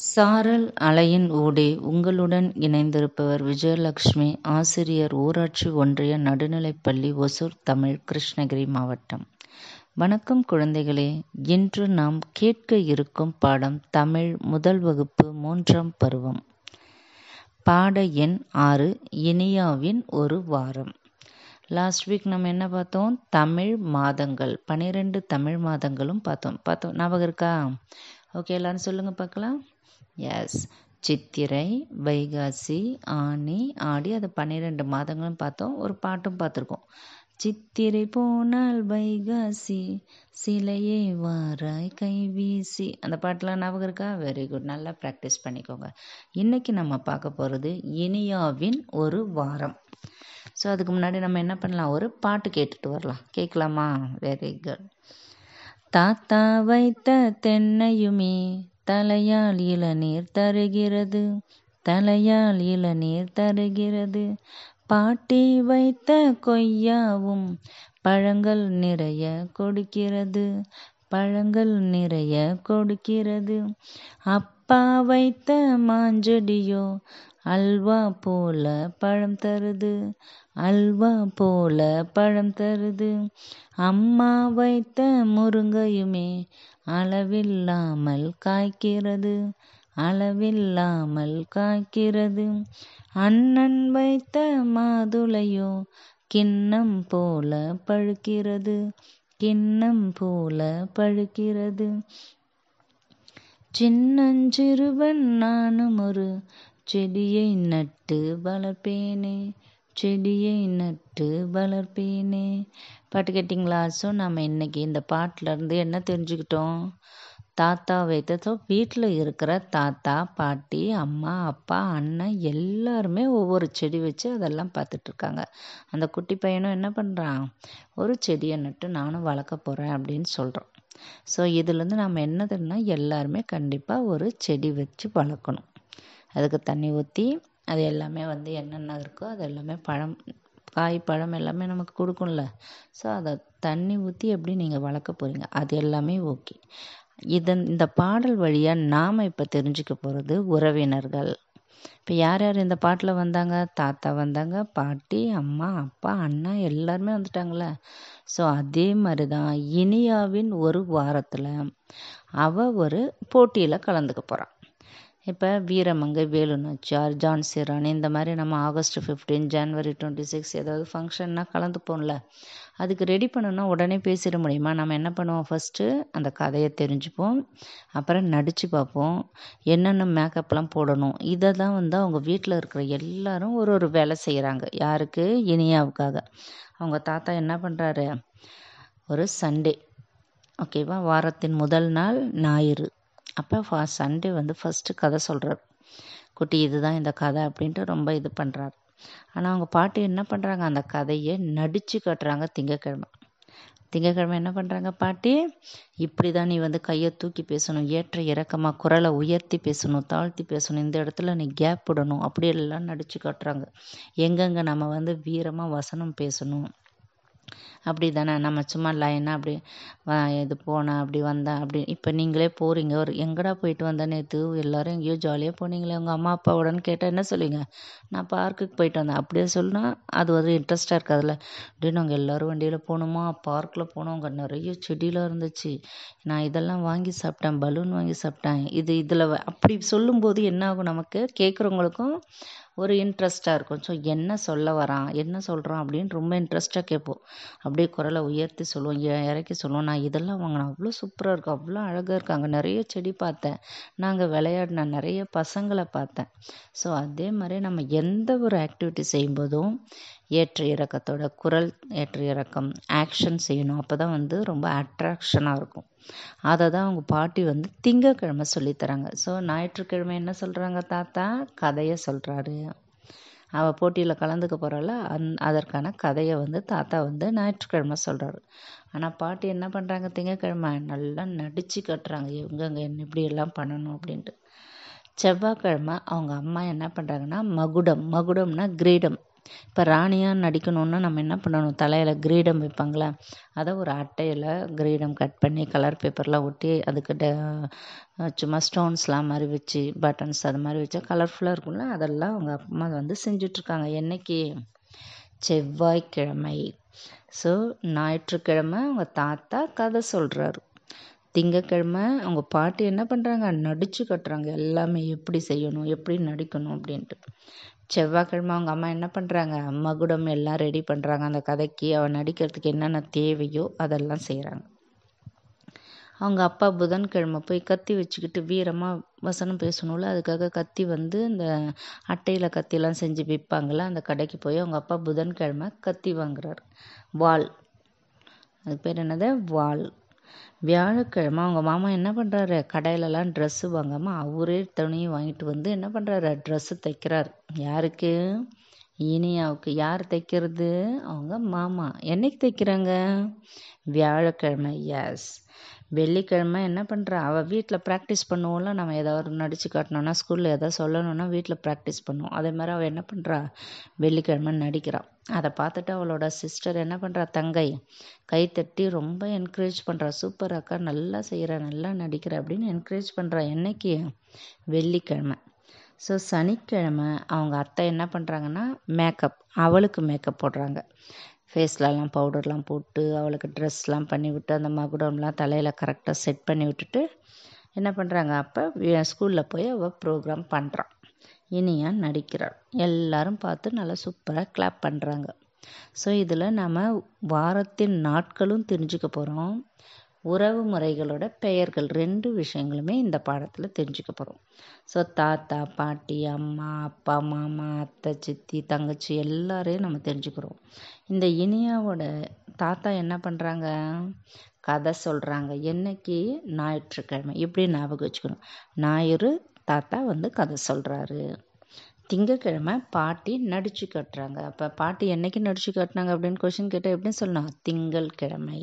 சாரல் அலையின் ஊடே உங்களுடன் இணைந்திருப்பவர் விஜயலட்சுமி ஆசிரியர் ஊராட்சி ஒன்றிய நடுநிலைப்பள்ளி ஒசூர் தமிழ் கிருஷ்ணகிரி மாவட்டம். வணக்கம் குழந்தைகளே. இன்று நாம் கேட்க இருக்கும் பாடம் தமிழ் முதல் வகுப்பு மூன்றாம் பருவம். பாட எண் ஆறு இனியாவின் ஒரு வாரம். லாஸ்ட் வீக் நம்ம என்ன பார்த்தோம்? தமிழ் மாதங்கள். பன்னிரெண்டு தமிழ் மாதங்களும் பார்த்தோம். பார்த்தோம். ஞாபகம் இருக்கா? ஓகே எல்லாரும் சொல்லுங்கள் பார்க்கலாம். எஸ் சித்திரை வைகாசி ஆனி ஆடி அது பன்னிரெண்டு மாதங்களும் பார்த்தோம். ஒரு பாட்டும் பார்த்துருக்கோம். சித்திரை போனால் வைகாசி சிலையே வாராய் கைவீசி அந்த பாட்டெலாம் ஞாபகம் இருக்கா? வெரி குட் நல்லா ப்ராக்டிஸ் பண்ணிக்கோங்க. இன்றைக்கி நம்ம பார்க்க போகிறது இனியாவின் ஒரு வாரம். ஸோ அதுக்கு முன்னாடி நம்ம என்ன பண்ணலாம்? ஒரு பாட்டு கேட்டுட்டு வரலாம். கேட்கலாமா? வெரி குட் தாத்தா வைத்த தென்னையுமே தலையால் இளநீர் தருகிறது. தலையால் இளநீர் தருகிறது. பாட்டி வைத்த கொய்யாவும் பழங்கள் நிறைய கொடுக்கிறது. பழங்கள் நிறைய கொடுக்கிறது. அப்பா வைத்த மாஞ்செடியோ அல்வா போல பழம் தருது. அல்வா போல பழம் தருது. அம்மா வைத்த முருங்கையுமே அளவில்லாமல் காய்க்கிறது. அளவில்லாமல் காய்க்கிறது. அண்ணன் வைத்த மாதுளையோ கிண்ணம் போல பழுக்கிறது. கிண்ணம் போல பழுக்கிறது. சின்னஞ்சிறுவன் நானும் ஒரு செடியை நட்டு வளர்ப்பேனே செடியை நட்டு வளர்ப்பேனே. பாட்டு கேட்டிங்களா? ஸோ நம்ம இன்னைக்கு இந்த பாட்டிலேருந்து என்ன தெரிஞ்சுக்கிட்டோம்? தாத்தா வைத்ததோ வீட்டில் இருக்கிற தாத்தா பாட்டி அம்மா அப்பா அண்ணன் எல்லாருமே ஒவ்வொரு செடி வச்சு அதெல்லாம் பார்த்துட்ருக்காங்க அந்த குட்டி பையனும் என்ன பண்ணுறான் ஒரு செடியை நட்டு நானும் வளர்க்க போகிறேன் அப்படின்னு சொல்கிறோம் ஸோ இதுலேருந்து நம்ம என்ன தெரியும்னா எல்லாருமே கண்டிப்பாக ஒரு செடி வச்சு வளர்க்கணும். அதுக்கு தண்ணி ஊற்றி அது எல்லாமே வந்து என்னென்ன இருக்கோ அது எல்லாமே பழம் காய் பழம் எல்லாமே நமக்கு கொடுக்கும்ல. ஸோ அதை தண்ணி ஊற்றி எப்படி நீங்கள் வளர்க்க போகிறீங்க அது எல்லாமே ஓகே இதன் இந்த பாடல் வழியாக நாம் இப்போ தெரிஞ்சுக்க போகிறது உறவினர்கள். இப்போ யார் யார் இந்த பாட்டில் வந்தாங்க? தாத்தா வந்தாங்க பாட்டி அம்மா அப்பா அண்ணா எல்லாருமே வந்துட்டாங்களே ஸோ அதே மாதிரி தான் இனியாவின் ஒரு வாரத்தில் அவள் ஒரு போட்டியில் கலந்துக்க போகிறான் இப்போ வீரமங்கை வேலு நாச்சியார் ஜான்சி இந்த மாதிரி நம்ம ஆகஸ்ட் ஃபிஃப்டீன் ஜனவரி டுவெண்ட்டி சிக்ஸ் ஏதாவது ஃபங்க்ஷன்னா கலந்துப்போம்ல. அதுக்கு ரெடி பண்ணணும்னா உடனே பேசிட முடியுமா? நம்ம என்ன பண்ணுவோம்? ஃபஸ்ட்டு அந்த கதையை தெரிஞ்சுப்போம். அப்புறம் நடித்து பார்ப்போம். என்னென்ன மேக்கப்லாம் போடணும்? இதை தான் வந்து அவங்க வீட்டில் இருக்கிற எல்லாரும் ஒரு ஒரு வேலை செய்கிறாங்க யாருக்கு? இனியாவுக்காக. அவங்க தாத்தா என்ன பண்ணுறாரு ஒரு சண்டே ஓகேவா வாரத்தின் முதல் நாள் ஞாயிறு. அப்போ ஃபா சண்டே வந்து ஃபஸ்ட்டு கதை சொல்கிறார் குட்டி இதுதான் இந்த கதை அப்படின்ட்டு ரொம்ப இது பண்ணுறாரு ஆனால் அவங்க பாட்டு என்ன பண்ணுறாங்க அந்த கதையை நடித்து காட்டுறாங்க திங்கக்கிழமை. திங்கக்கிழமை என்ன பண்ணுறாங்க பாட்டி? இப்படி தான் நீ வந்து கையை தூக்கி பேசணும் ஏற்ற இறக்கமாக குரலை உயர்த்தி பேசணும் தாழ்த்தி பேசணும் இந்த இடத்துல நீ கேப் விடணும் அப்படி எல்லாம் நடித்து காட்டுறாங்க. எங்கெங்கே நம்ம வந்து வீரமாக வசனம் பேசணும் அப்படி தானே நம்ம சும்மா லைனாக அப்படி இது போனேன் அப்படி வந்தேன் அப்படி. இப்போ நீங்களே போகிறீங்க ஒரு எங்கடா போயிட்டு வந்தேன் நேற்று எல்லோரும் எங்கேயோ ஜாலியாக போனீங்களே. உங்கள் அம்மா அப்பாவோடன்னு கேட்டால் என்ன சொல்லுவீங்க? நான் பார்க்குக்கு போயிட்டு வந்தேன். அப்படியே சொல்லுனா அது ஒரு இன்ட்ரெஸ்ட்டாக இருக்காதுல்ல. அப்படியே நாங்கள் எல்லோரும் வண்டியில் போகணுமா பார்க்கில் போனோம். அங்கே நிறைய செடியெலாம் இருந்துச்சு. நான் இதெல்லாம் வாங்கி சாப்பிட்டேன். பலூன் வாங்கி சாப்பிட்டேன். இது இதில் அப்படி சொல்லும்போது என்ன ஆகும் நமக்கு? கேட்குறவங்களுக்கும் ஒரு இன்ட்ரெஸ்ட்டாக இருக்கும். ஸோ என்ன சொல்ல வரான்? என்ன சொல்கிறான் அப்படின்னு ரொம்ப இன்ட்ரெஸ்ட்டாக கேட்போம். அப்படியே குரலை உயர்த்தி சொல்லுவோம் இறக்கி சொல்லுவோம். நான் இதெல்லாம் வாங்கினேன். அவ்வளோ சூப்பராக இருக்கும். அவ்வளோ அழகாக இருக்குது அங்கே நிறைய செடி பார்த்தேன். நாங்கள் விளையாடின நிறைய பசங்களை பார்த்தேன். ஸோ அதே மாதிரி நம்ம எந்த ஒரு ஆக்டிவிட்டி செய்யும்போதும் ஏற்ற இறக்கத்தோட குரல் ஏற்ற இறக்கம் ஆக்ஷன் செய்யணும். அப்போ தான் வந்து ரொம்ப அட்ராக்ஷனாக இருக்கும். அதை தான் அவங்க பாட்டி வந்து திங்கக்கிழமை சொல்லித்தராங்க. ஸோ ஞாயிற்றுக்கிழமை என்ன சொல்கிறாங்க தாத்தா? கதையை சொல்கிறாரு அவள் போட்டியில் கலந்துக்க போகிறாள் அந் அதற்கான கதையை வந்து தாத்தா வந்து ஞாயிற்றுக்கிழமை சொல்கிறாரு ஆனால் பாட்டி என்ன பண்ணுறாங்க திங்கக்கிழமை நல்லா நடித்து கட்டுறாங்க. எங்கெங்க என்ன இப்படியெல்லாம் பண்ணணும் அப்படின்ட்டு. செவ்வாய்க்கிழமை அவங்க அம்மா என்ன பண்ணுறாங்கன்னா மகுடம். மகுடம்னா கிரீடம். இப்போ ராணியாக நடிக்கணுன்னா நம்ம என்ன பண்ணணும்? தலையில் கிரீடம் வைப்பாங்களே? அதை ஒரு அட்டையில் கிரீடம் கட் பண்ணி கலர் பேப்பர்லாம் ஒட்டி அதுக்கு ட சும்மா ஸ்டோன்ஸ்லாம் மாதிரி வச்சு பட்டன்ஸ் அது மாதிரி வச்சா கலர்ஃபுல்லாக இருக்கும்ல? அதெல்லாம் அவங்க அம்மா வந்து செஞ்சிட்ருக்காங்க. என்னைக்கு? செவ்வாய்க்கிழமை. ஸோ ஞாயிற்றுக்கிழமை அவங்க தாத்தா கதை சொல்கிறாரு திங்கக்கிழமை அவங்க பாட்டி என்ன பண்ணுறாங்க நடிச்சு கட்டுறாங்க. எல்லாமே எப்படி செய்யணும்? எப்படி நடிக்கணும்? அப்படின்ட்டு. செவ்வாய்க்கிழமை அவங்க அம்மா என்ன பண்ணுறாங்க மகுடம் எல்லாம் ரெடி பண்ணுறாங்க அந்த கதைக்கு அவன் நடிக்கிறதுக்கு என்னென்ன தேவையோ அதெல்லாம் செய்கிறாங்க அவங்க அப்பா புதன்கிழமை போய் கத்தி வச்சுக்கிட்டு வீரமாக வசனம் பேசணும்ல. அதுக்காக கத்தி வந்து இந்த அட்டையில் கத்திலாம் செஞ்சு விற்பாங்கள அந்த கடைக்கு போய் அவங்க அப்பா புதன்கிழமை கத்தி வாங்குறாரு. வாள். அது பேர் என்னது? வாள். வியாழக்கிழமை அவங்க மாமா என்ன பண்ணுறாரு கடையிலலாம் ட்ரெஸ்ஸு வாங்காமல் அவரே துணி வாங்கிட்டு வந்து என்ன பண்ணுறாரு ட்ரெஸ்ஸு தைக்கிறார். யாருக்கு? இனியாவுக்கு. யார் தைக்கிறது? அவங்க மாமா. என்னைக்கு தைக்கிறாங்க? வியாழக்கிழமை. எஸ் வெள்ளிக்கிழமை என்ன பண்ணுறா அவள் வீட்டில் ப்ராக்டிஸ் பண்ணுவோம்ல நம்ம ஏதாவது நடித்து காட்டணும்னா ஸ்கூலில் எதாவது சொல்லணும்னா வீட்டில் ப்ராக்டிஸ் பண்ணுவோம். அதே மாதிரி அவள் என்ன பண்ணுறா வெள்ளிக்கிழமை நடிக்கிறாள் அதை பார்த்துட்டு அவளோட சிஸ்டர் என்ன பண்ணுறா தங்கை கை தட்டி ரொம்ப என்கரேஜ் பண்ணுறா சூப்பர் அக்கா நல்லா செய்கிற நல்லா நடிக்கிற அப்படின்னு என்கரேஜ் பண்ணுறா என்னைக்கு? வெள்ளிக்கிழமை. ஸோ சனிக்கிழமை அவங்க அத்தை என்ன பண்ணுறாங்கன்னா மேக்கப் அவளுக்கு மேக்கப் போடுறாங்க. ஃபேஸ்லலாம் பவுடர்லாம் போட்டு அவளுக்கு ட்ரெஸ்லாம் பண்ணி விட்டு அந்த மகுடம்லாம் தலையில் கரெக்டாக செட் பண்ணி விட்டுட்டு என்ன பண்ணுறாங்க அப்போ ஸ்கூலில் போய் அவள் ப்ரோக்ராம் பண்ணுறான் இனியா நடிக்கிறாள். எல்லாரும் பார்த்து நல்லா சூப்பராக கிளாப் பண்ணுறாங்க ஸோ இதில் நம்ம வாரத்தின் நாட்களும் தெரிஞ்சுக்க போகிறோம் உறவு முறைகளோட பெயர்கள் ரெண்டு விஷயங்களுமே இந்த பாடத்தில் தெரிஞ்சுக்க போகிறோம் ஸோ தாத்தா பாட்டி அம்மா அப்பா மாமா அத்தை சித்தி தங்கச்சி எல்லாரையும் நம்ம தெரிஞ்சுக்கிறோம். இந்த இனியாவோட தாத்தா என்ன பண்ணுறாங்க கதை சொல்கிறாங்க என்னைக்கு? ஞாயிற்றுக்கிழமை. இப்படி ஞாபகம் வச்சுக்கணும்? ஞாயிறு தாத்தா வந்து கதை சொல்கிறாரு திங்கக்கிழமை பாட்டி நடிச்சு கட்டுறாங்க. அப்போ பாட்டி என்னைக்கு நடிச்சு கட்டினாங்க அப்படின்னு கொஷின் கேட்டால் எப்படின்னு சொல்லணும்? திங்கள் கிழமை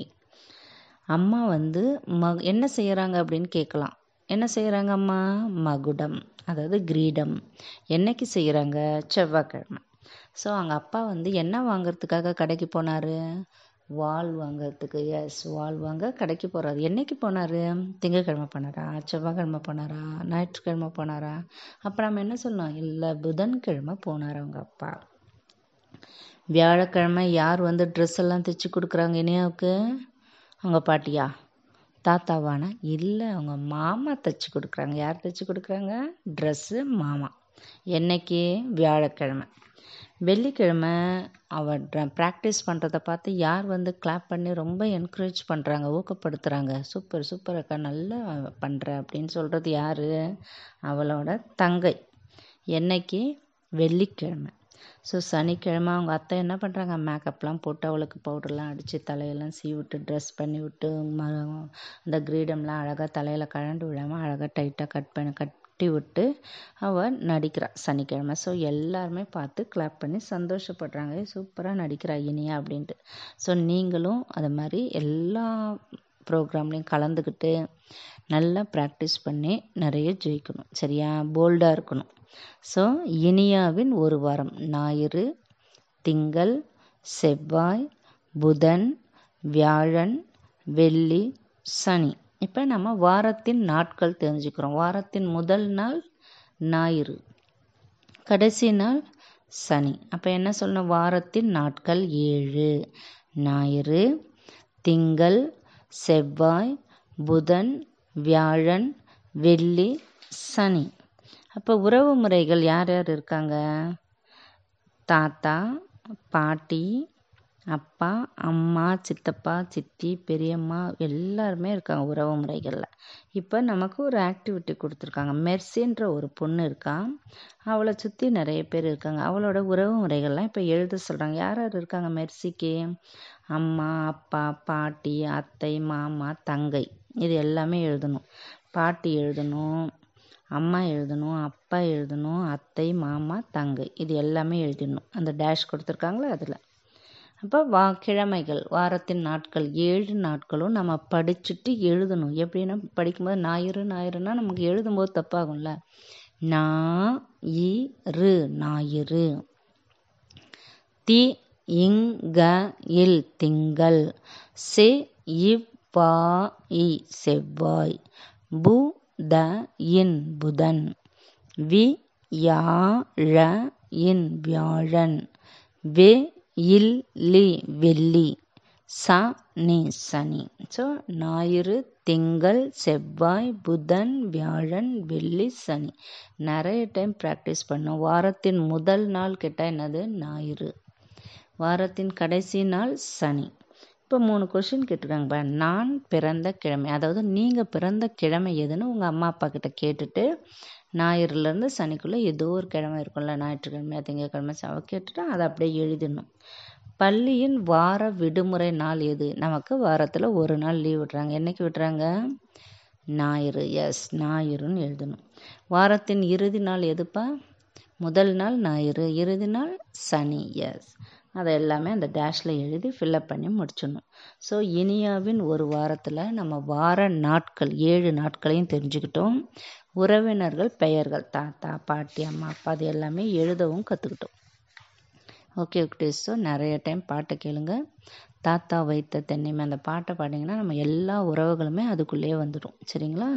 அம்மா வந்து ம என்ன செய்கிறாங்க அப்படின்னு கேட்கலாம். என்ன செய்கிறாங்க அம்மா? மகுடம் அதாவது கிரீடம். என்னைக்கு செய்கிறாங்க செவ்வாய்க்கிழமை. ஸோ அவங்க அப்பா வந்து என்ன வாங்குறதுக்காக கடைக்கு போனார்? வால் வாங்கிறதுக்கு எஸ் வாள் வாங்க கடைக்கு போகிறாரு என்னைக்கு போனார்? திங்கக்கிழமை போனாரா? செவ்வாய்க்கிழமை போனாரா? ஞாயிற்றுக்கிழமை போனாரா? அப்புறம் நம்ம என்ன சொல்லணும்? இல்லை புதன்கிழமை போனார் அவங்க அப்பா. வியாழக்கிழமை யார் வந்து ட்ரெஸ் எல்லாம் தைச்சி கொடுக்குறாங்க இனியாவுக்கு? அவங்க பாட்டியா? தாத்தாவானா இல்லை அவங்க மாமா தைச்சி கொடுக்குறாங்க. யார் தைச்சி கொடுக்குறாங்க? ட்ரெஸ்ஸு மாமா. என்னைக்கு? வியாழக்கிழமை. வெள்ளிக்கிழமை அவள் ப்ராக்டிஸ் பண்ணுறத பார்த்து யார் வந்து கிளாப் பண்ணி ரொம்ப என்கரேஜ் பண்ணுறாங்க ஊக்கப்படுத்துகிறாங்க சூப்பர் சூப்பர் அக்கா நல்லா பண்ணுற அப்படின்னு சொல்கிறது யார்? அவளோட தங்கை. என்னைக்கு? வெள்ளிக்கிழமை. ஸோ சனிக்கிழமை அவங்க அத்தை என்ன பண்ணுறாங்க மேக்கப்லாம் போட்டு அவளுக்கு பவுடர்லாம் அடித்து தலையெல்லாம் சீவிட்டு விட்டு ட்ரெஸ் பண்ணி விட்டு ம அந்த கிரீடம்லாம் அழகாக தலையில் கழண்டு விழாமல் அழகாக டைட்டாக கட் பண்ணி கட்டி விட்டு அவள் நடிக்கிறாள் சனிக்கிழமை. ஸோ எல்லாருமே பார்த்து கிளாப் பண்ணி சந்தோஷப்படுறாங்க. சூப்பராக நடிக்கிறா இனியா அப்படின்ட்டு. ஸோ நீங்களும் அது மாதிரி எல்லா ப்ரோக்ராம்லேயும் கலந்துக்கிட்டு நல்லா ப்ராக்டிஸ் பண்ணி நிறைய ஜெயிக்கணும். சரியா? போல்டாக இருக்கணும். ஸோ இனியாவின் ஒரு வாரம். ஞாயிறு திங்கள் செவ்வாய் புதன் வியாழன் வெள்ளி சனி. இப்போ நம்ம வாரத்தின் நாட்கள் தெரிஞ்சுக்கிறோம். வாரத்தின் முதல் நாள் ஞாயிறு. கடைசி நாள் சனி. அப்போ என்ன சொல்லணும்? வாரத்தின் நாட்கள் ஏழு. ஞாயிறு திங்கள் செவ்வாய் புதன் வியாழன் வெள்ளி சனி. அப்போ உறவு முறைகள் யார் யார் இருக்காங்க? தாத்தா பாட்டி அப்பா அம்மா சித்தப்பா சித்தி பெரியம்மா எல்லாருமே இருக்காங்க உறவு முறைகளில். இப்போ நமக்கு ஒரு ஆக்டிவிட்டி கொடுத்துருக்காங்க. மெர்சின்ற ஒரு பொண்ணு இருக்கா? அவளை சுற்றி நிறைய பேர் இருக்காங்க. அவளோட உறவு முறைகள்லாம் இப்போ எழுத சொல்கிறாங்க யார் யார் இருக்காங்க மெர்சிக்கு அம்மா அப்பா பாட்டி அத்தை மாமா தங்கை. இது எல்லாமே எழுதணும். பாட்டி எழுதணும். அம்மா எழுதணும் அப்பா எழுதணும் அத்தை மாமா தங்கை. இது எல்லாமே எழுதிடணும். அந்த டேஷ் கொடுத்துருக்காங்களே அதில். அப்போ வா கிழமைகள் வாரத்தின் நாட்கள் ஏழு நாட்களும் நம்ம படிச்சுட்டு எழுதணும். எப்படின்னா படிக்கும்போது ஞாயிறு ஞாயிறுனா நமக்கு எழுதும்போது தப்பாகும்ல. நா இ ரு ஞாயிறு. தி இங்க இல் திங்கள். செ இவ் இ செவ்வாய். பு த இன் புதன். வி யா ழ இன் வியாழன். வெ இல் லி வெள்ளி. ச நி சனி. ஸோ ஞாயிறு திங்கள் செவ்வாய் புதன் வியாழன் வெள்ளி சனி. நிறைய டைம் ப்ராக்டிஸ் பண்ணோம். வாரத்தின் முதல் நாள் கேட்டால் என்னது? ஞாயிறு. வாரத்தின் கடைசி நாள் சனி. இப்போ மூணு கொஷின் கேட்டிருக்காங்க பா நான் பிறந்த கிழமை அதாவது நீங்கள் பிறந்த கிழமை எதுன்னு உங்கள் அம்மா அப்பா கிட்ட கேட்டுட்டு ஞாயிறுலேருந்து சனிக்குள்ளே ஏதோ ஒரு கிழமை இருக்கும்ல ஞாயிற்றுக்கிழமை திங்கக்கிழமை சவ கேட்டுட்டு அதை அப்படியே எழுதிடணும். பள்ளியின் வார விடுமுறை நாள் எது? நமக்கு வாரத்தில் ஒரு நாள் லீவ் விடுறாங்க. என்னைக்கு விடுறாங்க? ஞாயிறு. எஸ் ஞாயிறுன்னு எழுதணும். வாரத்தின் இறுதி நாள் எதுப்பா? முதல் நாள் ஞாயிறு. இறுதி நாள் சனி. எஸ் அதை எல்லாமே அந்த டேஷில் எழுதி ஃபில்லப் பண்ணி முடிச்சிடணும். ஸோ இனியாவின் ஒரு வாரத்தில் நம்ம வார நாட்கள் ஏழு நாட்களையும் தெரிஞ்சுக்கிட்டோம். உறவினர்கள் பெயர்கள் தாத்தா பாட்டி அம்மா அப்பா அது எல்லாமே எழுதவும் கற்றுக்கிட்டோம் ஓகே ஓகே ஸோ நிறைய டைம் பாட்டை கேளுங்க. தாத்தா வைத்த தென்னைமை அந்த பாட்டை பாடிங்கன்னா நம்ம எல்லா உறவுகளுமே அதுக்குள்ளேயே வந்துடும். சரிங்களா?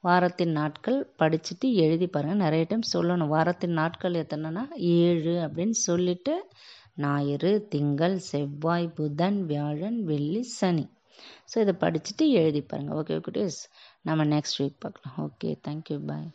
வாரத்தின் நாட்கள் படிச்சுட்டு எழுதி பாருங்கள் நிறைய டைம் சொல்லணும். வாரத்தின் நாட்கள் எத்தனைனா ஏழு அப்படின்னு சொல்லிவிட்டு ஞாயிறு திங்கள் செவ்வாய் புதன் வியாழன் வெள்ளி சனி. ஸோ இதை படிச்சுட்டு எழுதி பாருங்கள் ஓகே குட்டீஸ் நம்ம நெக்ஸ்ட் வீக் பார்க்கலாம். Okay thank you bye